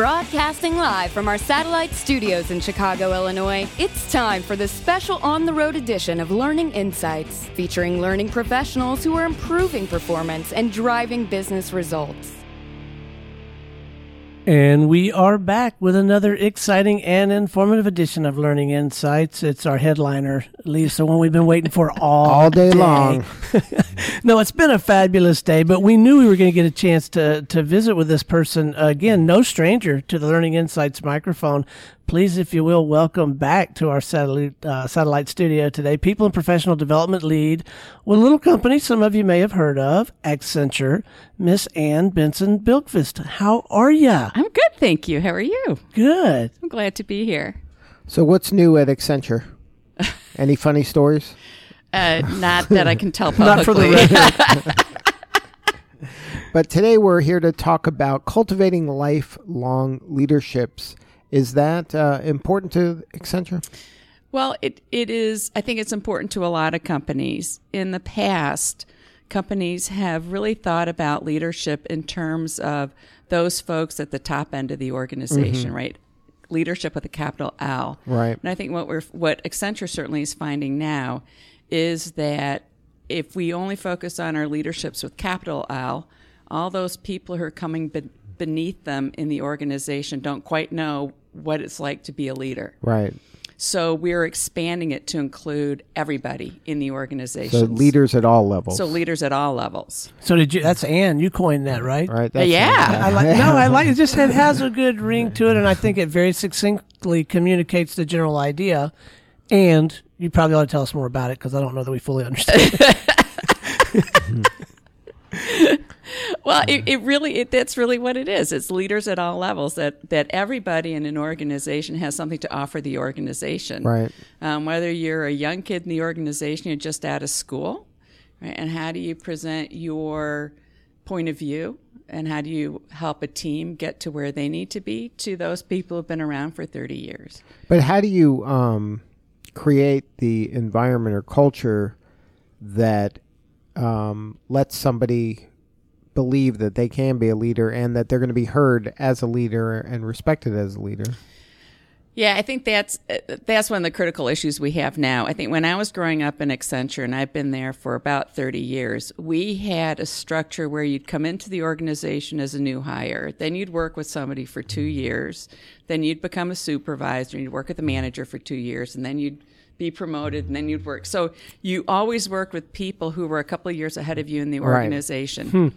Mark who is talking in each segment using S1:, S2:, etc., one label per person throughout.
S1: Broadcasting live from our satellite studios in Chicago, Illinois, it's time for the special on the road edition of Learning Insights, featuring learning professionals who are improving performance and driving business results.
S2: And we are back with another exciting and informative edition of Learning Insights. It's our headliner, Lisa, one we've been waiting for all,
S3: All day long.
S2: no, it's been a fabulous day, but we knew we were going to get a chance to, to visit with this person. Again, no stranger to the Learning Insights microphone. Please, if you will, welcome back to our satellite, uh, satellite studio today, People and Professional Development Lead with a little company some of you may have heard of, Accenture, Miss Ann Benson Bilkvist. How are ya?
S4: I'm good, thank you. How are you?
S2: Good.
S4: I'm glad to be here.
S3: So, what's new at Accenture? Any funny stories?
S4: Uh, not that I can tell
S2: Not for the record.
S3: But today we're here to talk about cultivating lifelong leaderships. Is that uh, important to Accenture?
S4: well, it, it is, I think it's important to a lot of companies. In the past, companies have really thought about leadership in terms of those folks at the top end of the organization, right? Leadership with a capital L.
S3: Right.
S4: And I think what we're what Accenture certainly is finding now is that if we only focus on our leaderships with capital L, all those people who are coming be- beneath them in the organization don't quite know what it's like to be a leader.
S3: Right.
S4: So we're expanding it to include everybody in the organization.
S3: So, leaders at all levels.
S4: So leaders at all levels.
S2: So did you? That's Ann. You coined that, right?
S3: Right.
S4: Yeah.
S2: I like. No, I like. It just it has a good ring to it, and I think it very succinctly communicates the general idea. And you probably ought to tell us more about it because I don't know that we fully understand.
S4: Well, it, it really it, that's really what it is. It's leaders at all levels that that everybody in an organization has something to offer the organization.
S3: Right.
S4: Um, whether you're a young kid in the organization, you're just out of school, right? And how do you present your point of view? And how do you help a team get to where they need to be to those people who've been around for 30 years?
S3: But how do you um, create the environment or culture that um, lets somebody believe that they can be a leader and that they're going to be heard as a leader and respected as a leader?
S4: Yeah, I think that's that's one of the critical issues we have now. I think when I was growing up in Accenture, and I've been there for about thirty years, we had a structure where you'd come into the organization as a new hire, then you'd work with somebody for two years, then you'd become a supervisor, and you'd work with a manager for two years, and then you'd be promoted, and then you'd work. So you always worked with people who were a couple of years ahead of you in the
S3: Right.
S4: organization,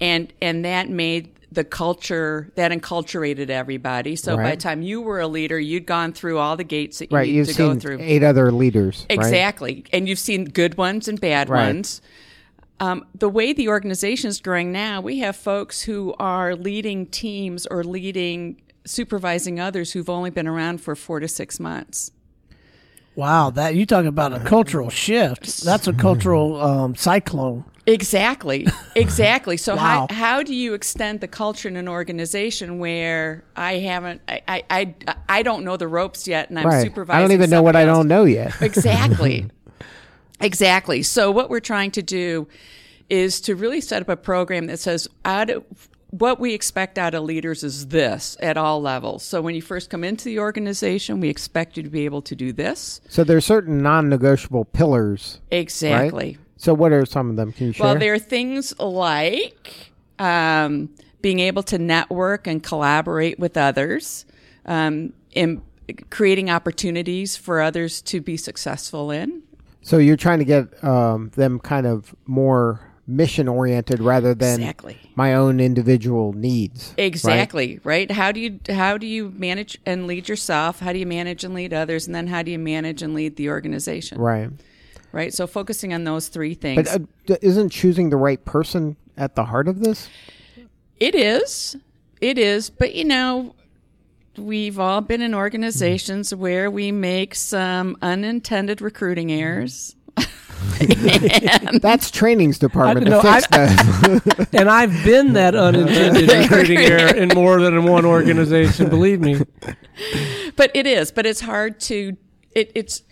S4: and and that made the culture that enculturated everybody. So by the time you were a leader, you'd gone through all the gates that you
S3: Right.
S4: needed
S3: You've
S4: to go through.
S3: eight other leaders. right?
S4: Exactly. And you've seen good ones and bad
S3: Right.
S4: ones. Um, the way the organization is growing now, we have folks who are leading teams or leading, supervising others who've only been around for four to six months.
S2: Wow, that you talk about a cultural shift. That's a cultural um, cyclone.
S4: Exactly. Exactly. So
S2: Wow.
S4: how, how do you extend the culture in an organization where I haven't, I, I, I, I don't know the ropes yet and I'm
S3: Right.
S4: supervising
S3: I don't even know what I don't know yet.
S4: Exactly. exactly. So what we're trying to do is to really set up a program that says out of, what we expect out of leaders is this at all levels. So when you first come into the organization, we expect you to be able to do this.
S3: So there's certain non-negotiable pillars. right?
S4: Exactly.
S3: So what are some of them? Can you share?
S4: Well, there are things like um, being able to network and collaborate with others, um, in creating opportunities for others to be successful in.
S3: so you're trying to get um, them kind of more mission oriented rather than
S4: Exactly.
S3: my own individual needs.
S4: Exactly, right? How do you how do you manage and lead yourself? How do you manage and lead others? And then how do you manage and lead the organization?
S3: Right.
S4: Right? So focusing on those three things.
S3: But uh, isn't choosing the right person at the heart of this?
S4: It is. It is. But, you know, we've all been in organizations where we make some unintended recruiting errors.
S3: That's training's department
S2: I-
S3: to
S2: no,
S3: fix
S2: I-
S3: that.
S2: And I've been that unintended recruiting error in more than one organization. Believe me.
S4: But it is. But it's hard to. It, it's.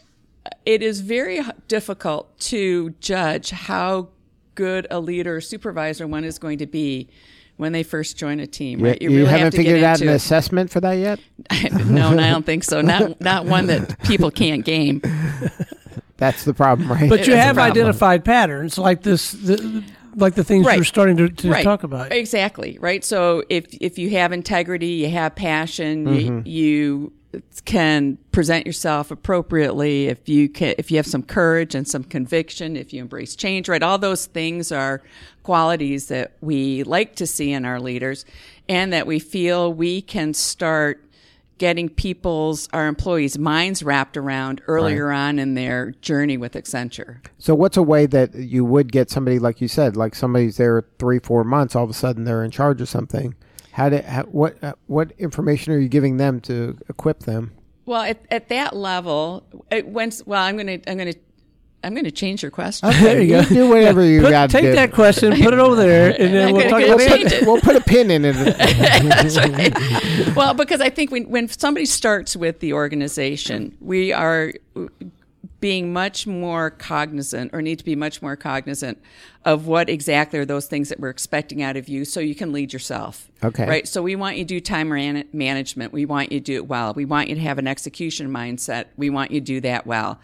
S4: It is very difficult to judge how good a leader or supervisor one is going to be when they first join a team.
S3: You,
S4: Right?
S3: you
S4: really
S3: haven't
S4: have to
S3: figured
S4: get
S3: out an
S4: it.
S3: assessment for that yet?
S4: no, I don't think so. Not not one that people can't game.
S3: That's the problem, right?
S2: But you have identified patterns like this, the, like the things you're starting to, to
S4: right.
S2: talk about.
S4: Exactly. Right. So if if you have integrity, you have passion,
S3: Mm-hmm.
S4: you, you can present yourself appropriately. If you can, if you have some courage and some conviction, if you embrace change, right, all those things are qualities that we like to see in our leaders, and that we feel we can start getting people's our employees minds wrapped around earlier on in their journey with Accenture.
S3: So, what's a way that you would get somebody, like you said, like somebody's there three, four months, all of a sudden they're in charge of something? How do, how, what, uh, what information are you giving them to equip them?
S4: Well, at, at that level, it, once well, I'm gonna I'm gonna I'm gonna change your question.
S2: There you go.
S3: do whatever you
S2: Put-
S3: got to
S2: take
S3: do.
S2: that question, put it over there, and then we'll talk about
S4: change
S2: it.
S4: it.
S3: we'll put a pin in it.
S4: That's right. Well, because I think when when somebody starts with the organization, we are being much more cognizant or need to be much more cognizant of what exactly are those things that we're expecting out of you so you can lead yourself.
S3: Okay.
S4: Right. So we want you to do time man- management. We want you to do it well. We want you to have an execution mindset. We want you to do that well.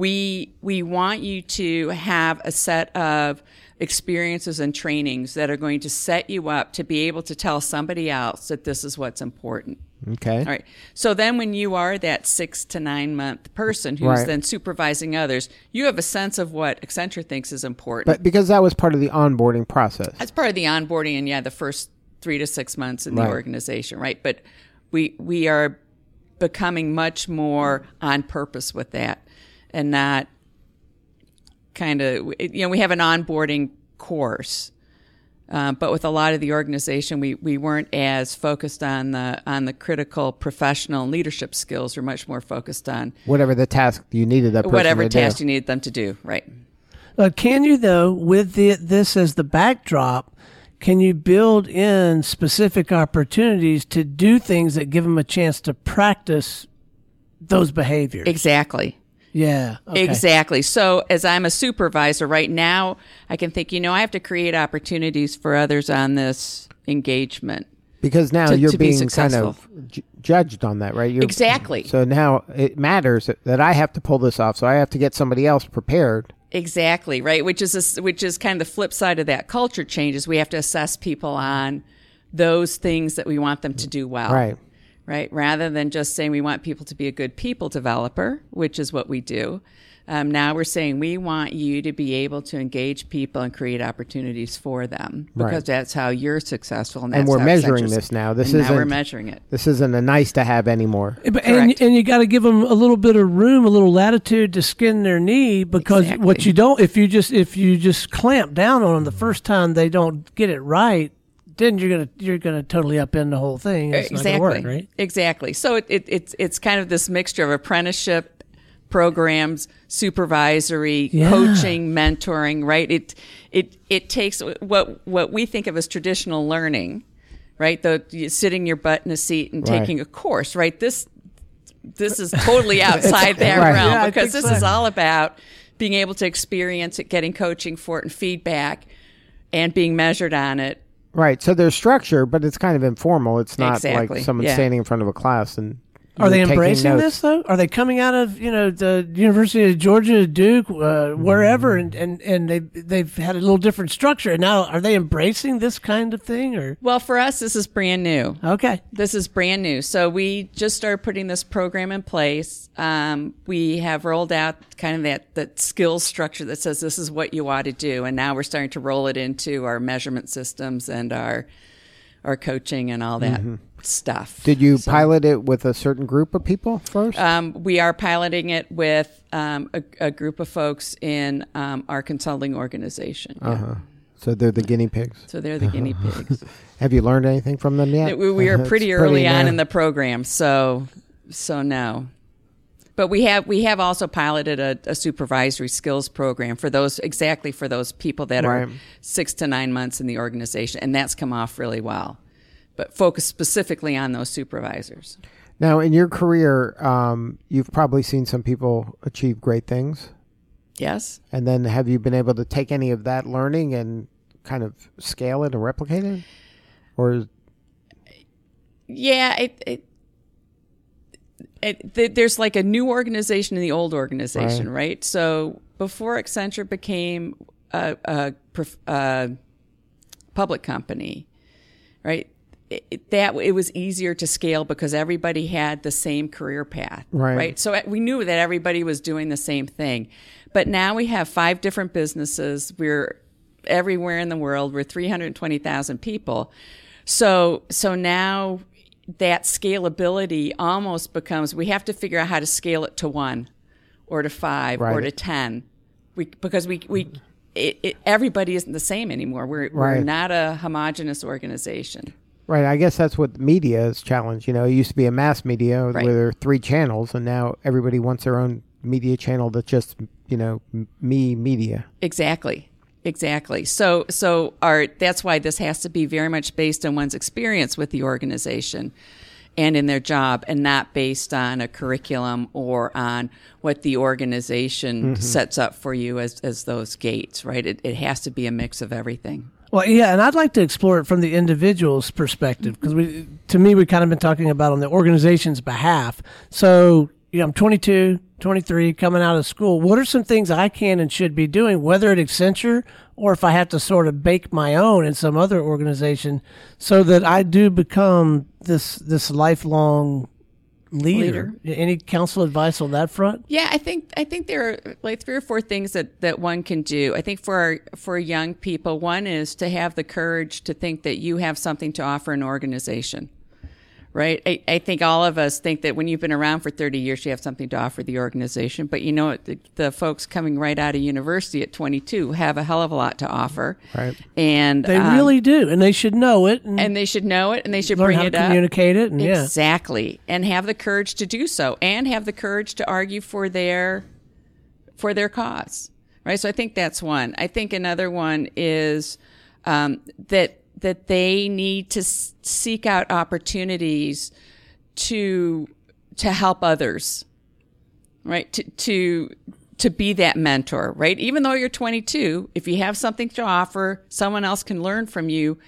S4: We, we want you to have a set of experiences and trainings that are going to set you up to be able to tell somebody else that this is what's important.
S3: Okay.
S4: All right. So then when you are that six to nine month person who's
S3: Right.
S4: then supervising others, you have a sense of what Accenture thinks is important.
S3: But because that was part of the onboarding process.
S4: That's part of the onboarding and yeah, the first three to six months in the organization, right? But we we are becoming much more on purpose with that and not kind of you know we have an onboarding course um, but with a lot of the organization we, we weren't as focused on the on the critical professional leadership skills we're much more focused on
S3: Whatever the task you needed that person
S4: whatever
S3: to
S4: task
S3: do.
S4: you needed them to do right
S2: Uh, can you though, with the, this as the backdrop, can you build in specific opportunities to do things that give them a chance to practice those behaviors?
S4: exactly
S2: yeah. okay.
S4: Exactly. So, as I'm a supervisor right now, I can think, you know, I have to create opportunities for others on this engagement.
S3: Because now
S4: to-
S3: you're
S4: to be
S3: being kind of ju- judged on that, right? You're,
S4: Exactly.
S3: So now it matters that I have to pull this off. So I have to get somebody else prepared.
S4: Exactly. Right. Which is a, which is kind of the flip side of that culture change is we have to assess people on those things that we want them to do well.
S3: Right.
S4: Right. Rather than just saying we want people to be a good people developer, which is what we do. Um, now we're saying we want you to be able to engage people and create opportunities for them because
S3: Right.
S4: that's how you're successful. And,
S3: And we're measuring this now. This
S4: and now we're
S3: isn't-
S4: measuring it.
S3: This isn't a nice to have anymore.
S2: But- And,
S4: Correct.
S2: and you got to give them a little bit of room, a little latitude to skin their knee because
S4: Exactly.
S2: what you don't, if you just if you just clamp down on them the first time they don't get it right, then you're gonna you're gonna totally upend the whole thing. It's
S4: exactly.
S2: work, right?
S4: Exactly. So it, it, it's it's kind of this mixture of apprenticeship programs, supervisory,
S2: Yeah.
S4: coaching, mentoring. Right. It it it takes what what we think of as traditional learning. Right. The sitting your butt in a seat and
S3: Right.
S4: taking a course. Right. This this is totally outside that
S3: Right.
S4: realm
S2: Yeah,
S4: because this is all about being able to experience it, getting coaching for it, and feedback, and being measured on it.
S3: Right. So there's structure, but it's kind of informal. It's not
S4: Exactly,
S3: like someone
S4: yeah.
S3: standing in front of a class and
S2: Are they embracing
S3: notes.
S2: this though? Are they coming out of you know the University of Georgia, Duke, uh, wherever, and, and, and they they've had a little different structure, and now are they embracing this kind of thing or
S4: Well, for us, this is brand new.
S2: okay?
S4: This is brand new. So we just started putting this program in place. Um, we have rolled out kind of that, that skills structure that says this is what you ought to do. And now we're starting to roll it into our measurement systems and our, our coaching and all that stuff.
S3: Did you
S4: So,
S3: pilot it with a certain group of people first?
S4: Um, we are piloting it with um, a, a group of folks in um, our consulting organization. Yeah.
S3: uh-huh. So they're the guinea pigs.
S4: So they're the guinea pigs.
S3: Have you learned anything from them yet?
S4: we, we are pretty early on
S3: new.
S4: in the program, so so no. But we have we have also piloted a, a supervisory skills program for those exactly for those people that are six to nine months in the organization, and that's come off really well. But focus specifically on those supervisors.
S3: Now, in your career, um, you've probably seen some people achieve great things.
S4: Yes.
S3: And then have you been able to take any of that learning and kind of scale it and replicate it? or
S4: Yeah, it, it, it, th- there's like a new organization and the old organization, right? So before Accenture became a, a, a public company, right? It, that it was easier to scale because everybody had the same career path,
S3: Right.
S4: So uh, we knew that everybody was doing the same thing. But now we have five different businesses. We're everywhere in the world. We're 320,000 people. So so now that scalability almost becomes we have to figure out how to scale it to 1 or to 5 or to 10. We because we we it, it, everybody isn't the same anymore. We're we're not a homogenous organization.
S3: Right? I guess that's what media is challenged. You know, it used to be a mass media
S4: Right.
S3: where there are three channels, and now everybody wants their own media channel that's just you know me media.
S4: Exactly. Exactly. So so our that's why this has to be very much based on one's experience with the organization and in their job and not based on a curriculum or on what the organization mm-hmm. sets up for you as as those gates, right? It it has to be a mix of everything.
S2: Well, yeah, and I'd like to explore it from the individual's perspective because we, to me, we've kind of been talking about on the organization's behalf. So, you know, I'm 22, 23, coming out of school. What are some things I can and should be doing, whether at Accenture or if I have to sort of bake my own in some other organization, so that I do become this this lifelong leader? Any counsel advice on that front?
S4: Yeah, I think I think there are like three or four things that, that one can do. I think for our, for young people, one is to have the courage to think that you have something to offer an organization. Right? I, I think all of us think that when you've been around for 30 years, you have something to offer the organization. But you know, the, the folks coming right out of university at 22 have a hell of a lot to offer.
S3: Right.
S4: And
S2: They
S4: um,
S2: really do, and they should know it and,
S4: and they should know it and they should
S2: learn
S4: bring
S2: how
S4: it
S2: to
S4: up.
S2: communicate it. And yeah,
S4: Exactly. And have the courage to do so and have the courage to argue for their for their cause. Right? So I think that's one. I think another one is um, that that they need to s- seek out opportunities to to help others. Right? To to to be that mentor, right? Even though you're 22, if you have something to offer, someone else can learn from you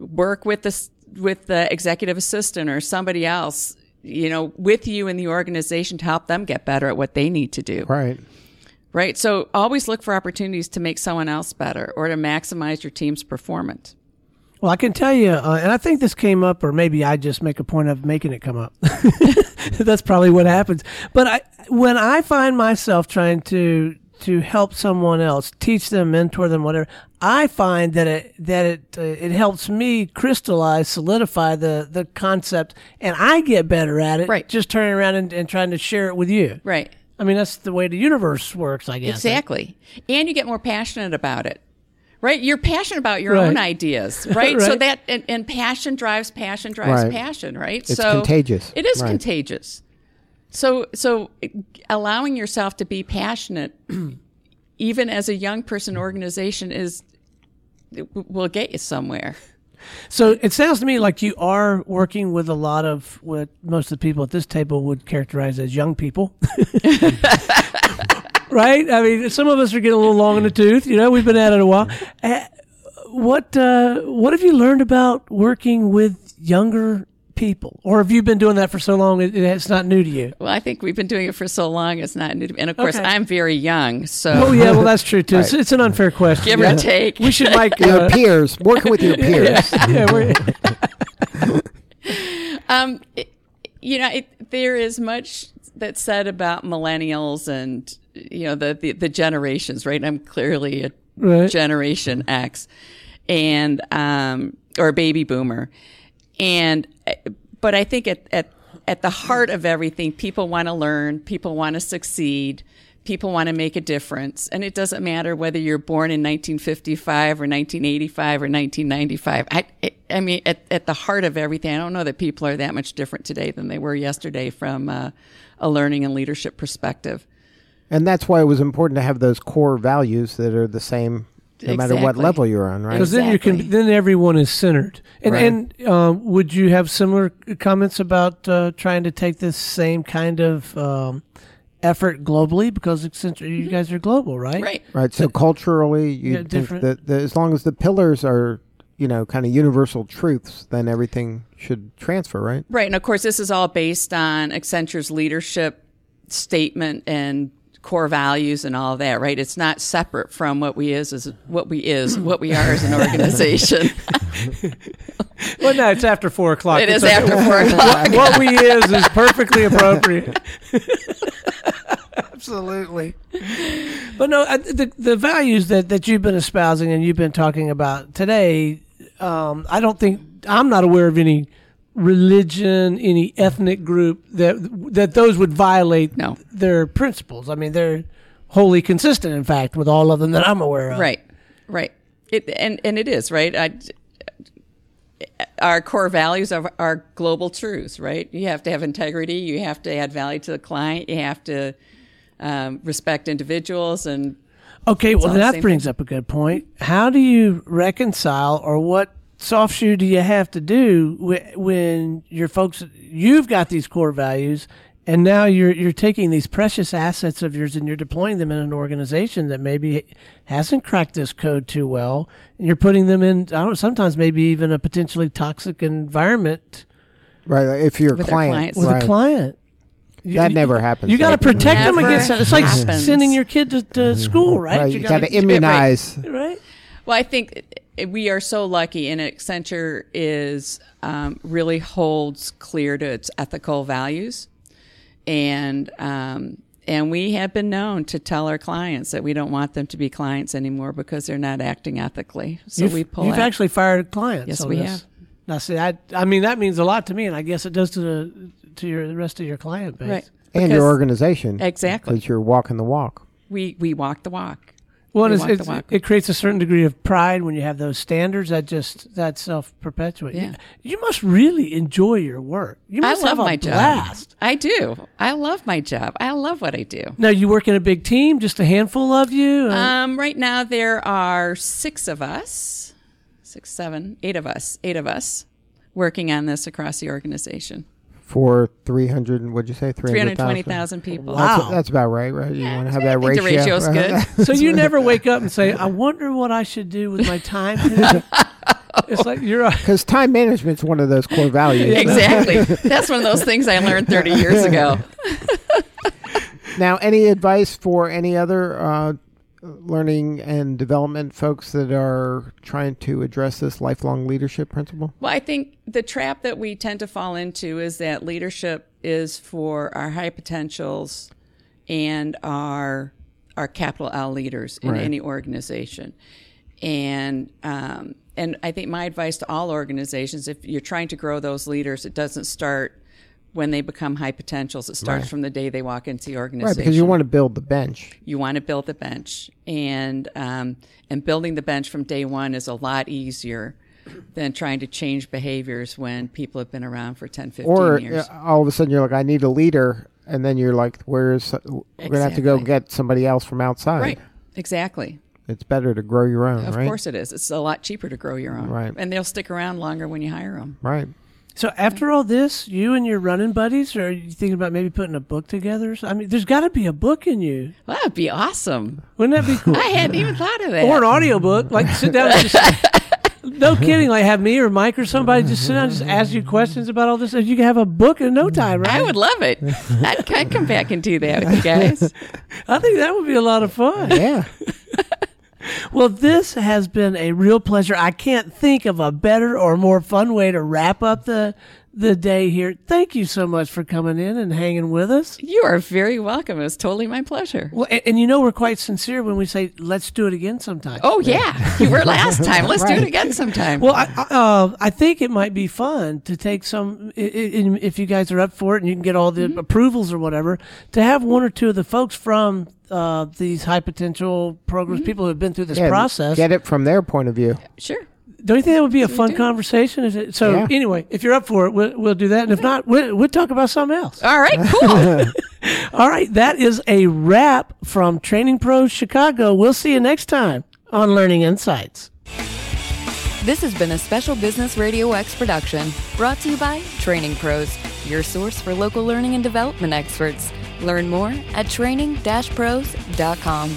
S4: work with the with the executive assistant or somebody else you know with you in the organization to help them get better at what they need to do
S3: Right.
S4: right so always look for opportunities to make someone else better or to maximize your team's performance
S2: Well, I can tell you, uh, and I think this came up, or maybe I just make a point of making it come up. That's probably what happens. But I, when I find myself trying to to help someone else, teach them, mentor them, whatever, I find that it that it uh, it helps me crystallize, solidify the the concept, and I get better at it.
S4: Right.
S2: Just turning around and, and trying to share it with you.
S4: right
S2: I mean, that's the way the universe works, I guess.
S4: exactly and you get more passionate about it right you're passionate about your
S2: Right.
S4: own ideas right, so that and, and passion drives passion drives
S3: Right.
S4: passion right
S3: It's
S4: so
S3: contagious.
S4: it is
S3: Right.
S4: contagious so so allowing yourself to be passionate even as a young person organization is will get you somewhere
S2: So it sounds to me like you are working with a lot of what most of the people at this table would characterize as young people. right? I mean, some of us are getting a little long in the tooth. You know, we've been at it a while. Uh, what uh, What have you learned about working with younger people, or have you been doing that for so long it, it's not new to you?
S4: well i think we've been doing it for so long it's not new to me and of course
S2: Okay.
S4: i'm very young so
S2: Oh yeah, well that's true too. It's, it's an unfair question.
S4: give or take
S2: We should like
S3: Your
S2: uh,
S3: peers, working with your peers.
S2: yeah, we're,
S4: Um, it- you know, it, there is much that's said about millennials and you know the the, the generations, right? I'm clearly a
S2: Right.
S4: Generation X, and um, or a baby boomer, and but I think at at at the heart of everything, people want to learn, people want to succeed. People want to make a difference, and it doesn't matter whether you're born in 1955 or 1985 or 1995. I, I- I mean, at, at the heart of everything, I don't know that people are that much different today than they were yesterday from uh, a learning and leadership perspective.
S3: And that's why it was important to have those core values that are the same no matter what level you're on, right?
S2: Because then you can, then everyone is centered. And
S3: Right.
S2: and um, would you have similar comments about uh, trying to take this same kind of um, effort globally? Because Accenture, you guys are global, right?
S4: Right.
S3: Right. So culturally, you
S2: Yeah,
S3: think
S2: different.
S3: that the, as long as the pillars are, you know, kind of universal truths, then everything should transfer, right?
S4: Right. And of course, this is all based on Accenture's leadership statement and core values and all that, right? It's not separate from what we is as what we is what we are as an organization.
S2: Well, no, it's after four o'clock.
S4: it
S2: It's
S4: is
S2: okay.
S4: after four o'clock.
S2: what we is is perfectly appropriate. Absolutely. But no, the the values that, that you've been espousing and you've been talking about today, um, I don't think I'm not aware of any religion, any ethnic group that that those would violate
S4: No.
S2: their principles. I mean, they're wholly consistent, in fact, with all of them that I'm aware of.
S4: Right. Right. It and and it is right. I, our core values are, are global truths, right? You have to have integrity. You have to add value to the client. You have to um, respect individuals and
S2: Okay, well that brings up a good point. How do you reconcile, or what soft shoe do you have to do wh- when your folks you've got these core values, and now you're you're taking these precious assets of yours and you're deploying them in an organization that maybe hasn't cracked this code too well, and you're putting them in. I don't know, sometimes maybe even a potentially toxic environment
S3: Right. If you're a
S4: With
S3: client,
S4: clients.
S2: with
S3: right.
S2: a client. You-
S3: That
S2: you-
S3: never happens.
S2: You got to
S3: right?
S2: protect them against that. It's like
S4: happens.
S2: sending your kid to, to school, right?
S3: Right. You got to
S2: gotta-
S3: immunize.
S2: right.
S4: Well, I think we are so lucky, and Accenture is um, really holds clear to its ethical values, and um, and we have been known to tell our clients that we don't want them to be clients anymore because they're not acting ethically. So
S2: you've,
S4: we pull
S2: you've
S4: out.
S2: actually fired clients.
S4: Yes,
S2: on
S4: we
S2: this.
S4: have.
S2: Now, see, I, I mean, that means a lot to me, and I guess it does to the to your the rest of your client base.
S4: right
S3: And
S4: Because
S3: your organization.
S4: Exactly.
S3: Because you're walking the walk.
S4: We we walk the walk.
S2: Well, it's, it creates a certain degree of pride when you have those standards that just that self perpetuate.
S4: Yeah.
S2: You, must really enjoy your work. You
S4: I love
S2: have
S4: my job. I do. I love my job. I love what I do.
S2: Now, you work in a big team, just a handful of you.
S4: Um, right now there are six of us, six, seven, eight of us, eight of us working on this across the organization.
S3: For 300, and what'd you say?
S4: 320,000 people.
S2: Wow.
S3: That's, that's about right, right? You want to have
S4: I
S3: that
S4: think
S3: ratio.
S4: the ratio's
S3: right?
S4: good.
S2: so you never wake up and say, "I wonder what I should do with my time." it's like you're. A,
S3: Because time management's one of those core values.
S4: exactly. That's one of those things I learned 30 years ago.
S3: Now, any advice for any other uh, learning and development folks that are trying to address this lifelong leadership principle?
S4: Well, I think the trap that we tend to fall into is that leadership is for our high potentials and our our capital L leaders in
S3: Right.
S4: any organization. And um, and I think my advice to all organizations, if you're trying to grow those leaders, it doesn't start when they become high potentials. It starts
S3: Right.
S4: from the day they walk into the organization.
S3: Right, because you want to build the bench.
S4: you want to build the bench and um, and building the bench from day one is a lot easier than trying to change behaviors when people have been around for 10 15
S3: Or
S4: years
S3: uh, all of a sudden you're like, I need a leader. And then you're like, where's, we're going to have to go get somebody else from outside.
S4: right exactly
S3: It's better to grow your own,
S4: of
S3: right?
S4: course it is it's a lot cheaper to grow your own
S3: Right.
S4: and they'll stick around longer when you hire them
S3: Right.
S2: So after all this, you and your running buddies, are you thinking about maybe putting a book together? so- I mean, there's got to be a book in you.
S4: well, that'd be awesome
S2: Wouldn't that be cool?
S4: i hadn't even thought of that
S2: or an audiobook, like sit down and just. No kidding, like have me or Mike or somebody just sit down and just ask you questions about all this. And you can have a book in no time, right?
S4: i would love it I'd, I'd come back and do that with you guys
S2: I think that would be a lot of fun.
S3: Yeah.
S2: Well, this has been a real pleasure. I can't think of a better or more fun way to wrap up the the day here. Thank you so much for coming in and hanging with us.
S4: you are very welcome it was totally my pleasure
S2: Well, and, and you know we're quite sincere when we say let's do it again sometime.
S4: oh yeah you were last time let's do it again sometime
S2: Well, I, I- uh, I think it might be fun to take some, i- i- if you guys are up for it and you can get all the approvals or whatever, to have one or two of the folks from uh, these high potential programs, people who have been through this
S3: yeah
S2: process.
S3: Get it from their point of view.
S4: sure
S2: Don't you think that would be a fun conversation? Is it, so
S3: Yeah.
S2: anyway, if you're up for it, we'll, we'll do that. And if not, we'll, we'll talk about something else.
S4: All right, cool.
S2: All right, that is a wrap from Training Pros Chicago. We'll see you next time on Learning Insights.
S1: This has been a Special Business Radio X production brought to you by Training Pros, your source for local learning and development experts. Learn more at training-pros.com.